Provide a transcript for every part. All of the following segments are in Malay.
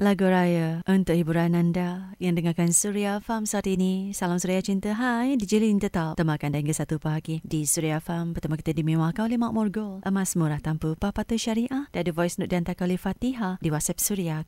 lagu raya untuk hiburan anda yang dengarkan Surya Farm saat ini. Salam Surya Cinta. Hai, DJ Lin tetap temakan hingga satu pagi di Surya Farm. Pertama kita dimewahkan oleh Mak Morgol. Emas murah tanpa papatu syariah. Dan ada voice note diantarkan oleh Fatihah di WhatsApp Surya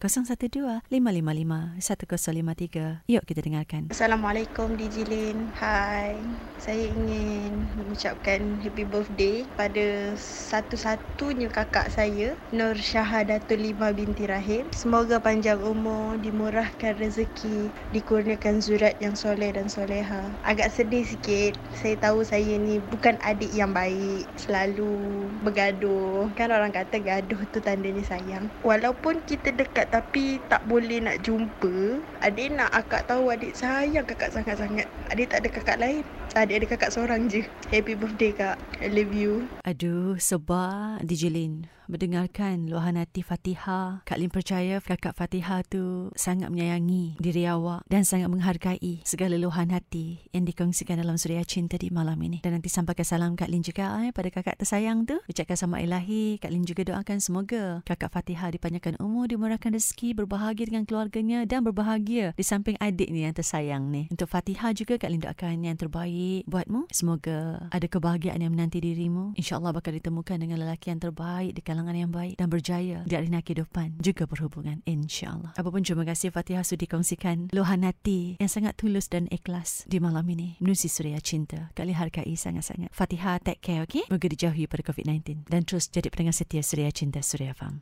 012-555-1053. Yuk kita dengarkan. Assalamualaikum DJ Lin. Hai, saya ingin mengucapkan happy birthday pada satu-satunya kakak saya, Nur Syahadatul Lima binti Rahim. Semoga panjang panjang umur, dimurahkan rezeki, dikurniakan zurat yang soleh dan soleha. Agak sedih sikit, saya tahu saya ni bukan adik yang baik, selalu bergaduh. Kan orang kata gaduh tu tandanya sayang. Walaupun kita dekat tapi tak boleh nak jumpa, adik nak akak tahu adik sayang kakak sangat-sangat. Adik tak ada kakak lain. Adik ada kakak seorang je. Happy birthday kak. I love you. Aduh, sebab DJ Lin mendengarkan luahan hati Fatihah. Kak Lin percaya kakak Fatihah tu sangat menyayangi diri awak dan sangat menghargai segala luahan hati yang dikongsikan dalam Suria Cinta di malam ini. Dan nanti sampaikan salam Kak Lin juga eh, pada kakak tersayang tu. Ucapkan sama ilahi. Kak Lin juga doakan semoga kakak Fatihah dipanjangkan umur, dimurahkan rezeki, berbahagia dengan keluarganya dan berbahagia di samping adiknya yang tersayang ni. Untuk Fatihah juga Kak Lin doakan yang terbaik buatmu. Semoga ada kebahagiaan yang menanti dirimu. InsyaAllah bakal ditemukan dengan lelaki yang terbaik di kalangan yang baik dan berjaya di arena kehidupan juga berhubungan insyaAllah. Apapun terima kasih Fatihah sudi kongsikan luahan hati yang sangat tulus dan ikhlas di malam ini. Menusi Suria Cinta. Kali hargai sangat-sangat. Fatihah take care okay? Moga dijauhi pada COVID-19 dan terus jadi pendengar setia Suria Cinta Suria Farm.